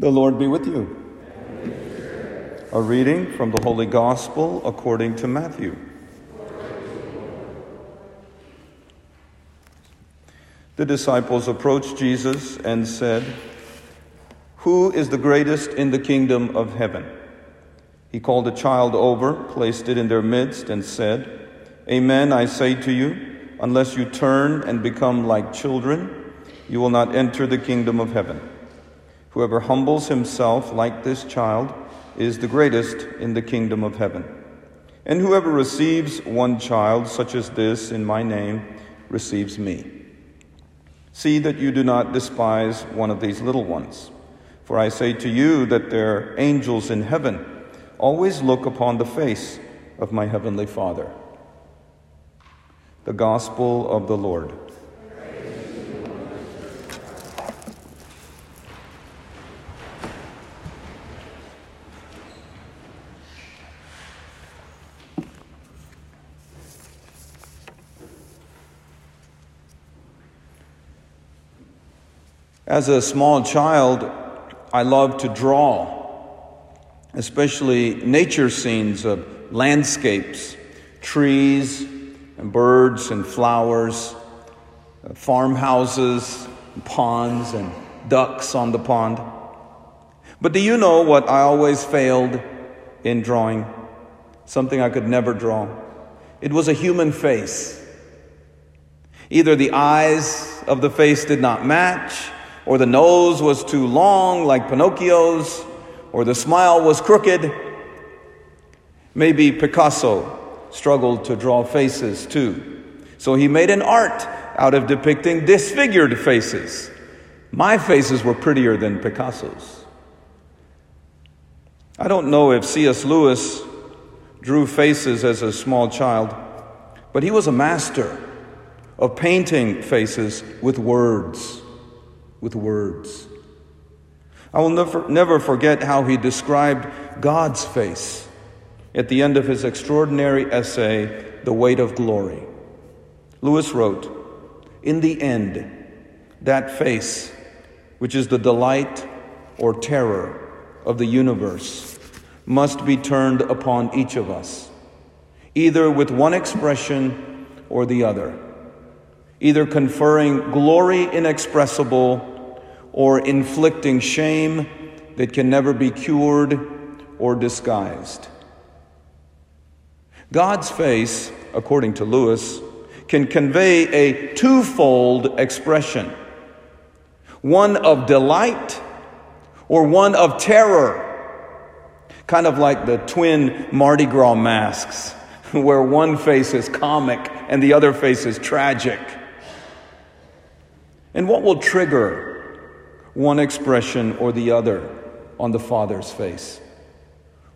The Lord be with you. A reading from the Holy Gospel according to Matthew. The disciples approached Jesus and said, Who is the greatest in the kingdom of heaven? He called a child over, placed it in their midst, and said, Amen, I say to you, unless you turn and become like children, you will not enter the kingdom of heaven. Whoever humbles himself like this child is the greatest in the kingdom of heaven. And whoever receives one child such as this in my name receives me. See that you do not despise one of these little ones. For I say to you that their angels in heaven always look upon the face of my heavenly Father. The Gospel of the Lord. As a small child, I loved to draw, especially nature scenes of landscapes, trees, and birds and flowers, uh, farmhouses, ponds, and ducks on the pond. But do you know what I always failed in drawing? Something I could never draw. It was a human face. Either the eyes of the face did not match, or the nose was too long, like Pinocchio's, or the smile was crooked. Maybe Picasso struggled to draw faces too. So he made an art out of depicting disfigured faces. My faces were prettier than Picasso's. I don't know if C.S. Lewis drew faces as a small child, but he was a master of painting faces with words with words. I will never, never forget how he described God's face at the end of his extraordinary essay, The Weight of Glory. Lewis wrote, In the end, that face, which is the delight or terror of the universe, must be turned upon each of us, either with one expression or the other either conferring glory inexpressible or inflicting shame that can never be cured or disguised. God's face, according to Lewis, can convey a twofold expression one of delight or one of terror, kind of like the twin Mardi Gras masks, where one face is comic and the other face is tragic. And what will trigger one expression or the other on the Father's face?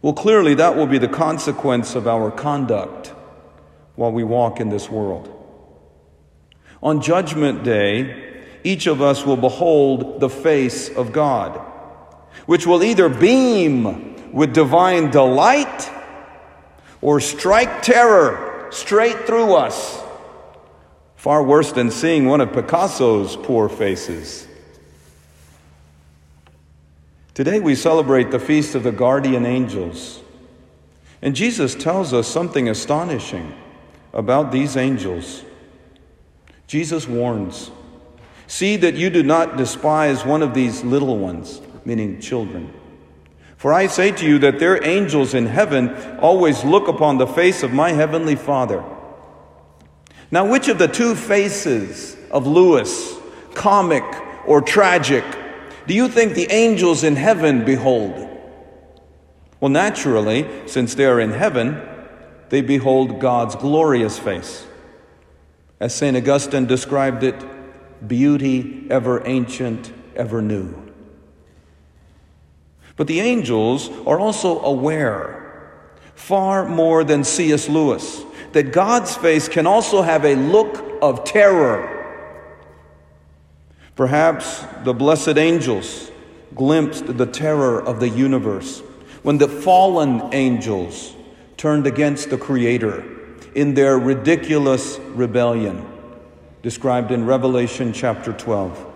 Well, clearly, that will be the consequence of our conduct while we walk in this world. On Judgment Day, each of us will behold the face of God, which will either beam with divine delight or strike terror straight through us Far worse than seeing one of Picasso's poor faces. Today we celebrate the feast of the guardian angels. And Jesus tells us something astonishing about these angels. Jesus warns See that you do not despise one of these little ones, meaning children. For I say to you that their angels in heaven always look upon the face of my heavenly Father. Now, which of the two faces of Lewis, comic or tragic, do you think the angels in heaven behold? Well, naturally, since they are in heaven, they behold God's glorious face. As St. Augustine described it, beauty ever ancient, ever new. But the angels are also aware, far more than C.S. Lewis, that God's face can also have a look of terror. Perhaps the blessed angels glimpsed the terror of the universe when the fallen angels turned against the Creator in their ridiculous rebellion, described in Revelation chapter 12.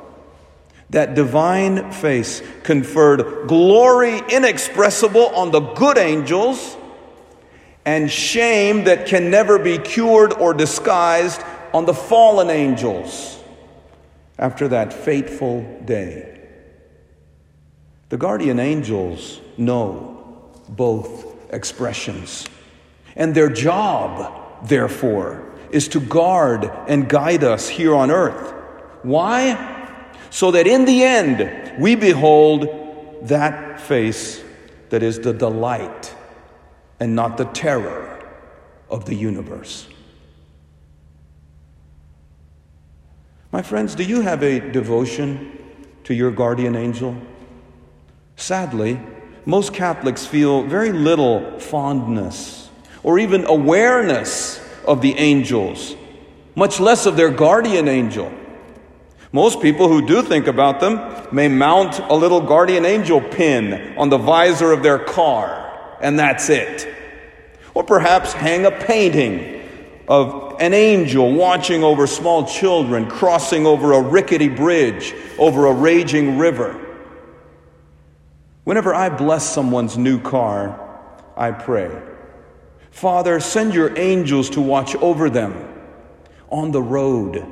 That divine face conferred glory inexpressible on the good angels and shame that can never be cured or disguised on the fallen angels after that fateful day. The guardian angels know both expressions, and their job, therefore, is to guard and guide us here on earth. Why? So that in the end we behold that face that is the delight and not the terror of the universe. My friends, do you have a devotion to your guardian angel? Sadly, most Catholics feel very little fondness or even awareness of the angels, much less of their guardian angel. Most people who do think about them may mount a little guardian angel pin on the visor of their car and that's it. Or perhaps hang a painting of an angel watching over small children crossing over a rickety bridge over a raging river. Whenever I bless someone's new car, I pray, Father, send your angels to watch over them on the road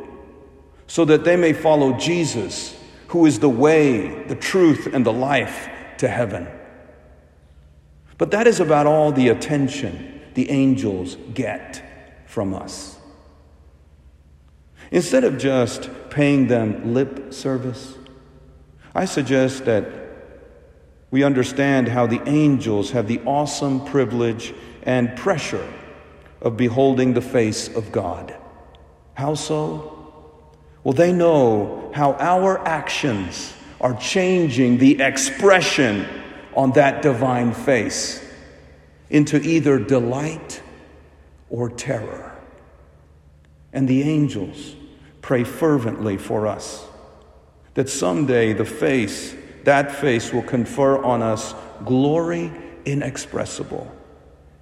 so that they may follow Jesus, who is the way, the truth, and the life to heaven. But that is about all the attention the angels get from us. Instead of just paying them lip service, I suggest that we understand how the angels have the awesome privilege and pressure of beholding the face of God. How so? Well, they know how our actions are changing the expression on that divine face into either delight or terror. And the angels pray fervently for us that someday the face, that face, will confer on us glory inexpressible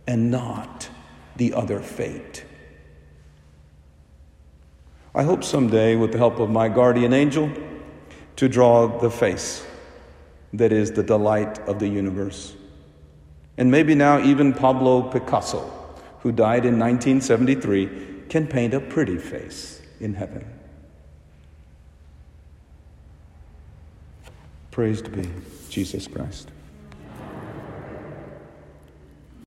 and not the other fate. I hope someday, with the help of my guardian angel, to draw the face that is the delight of the universe. And maybe now even Pablo Picasso, who died in 1973, can paint a pretty face in heaven. Praised be Jesus Christ.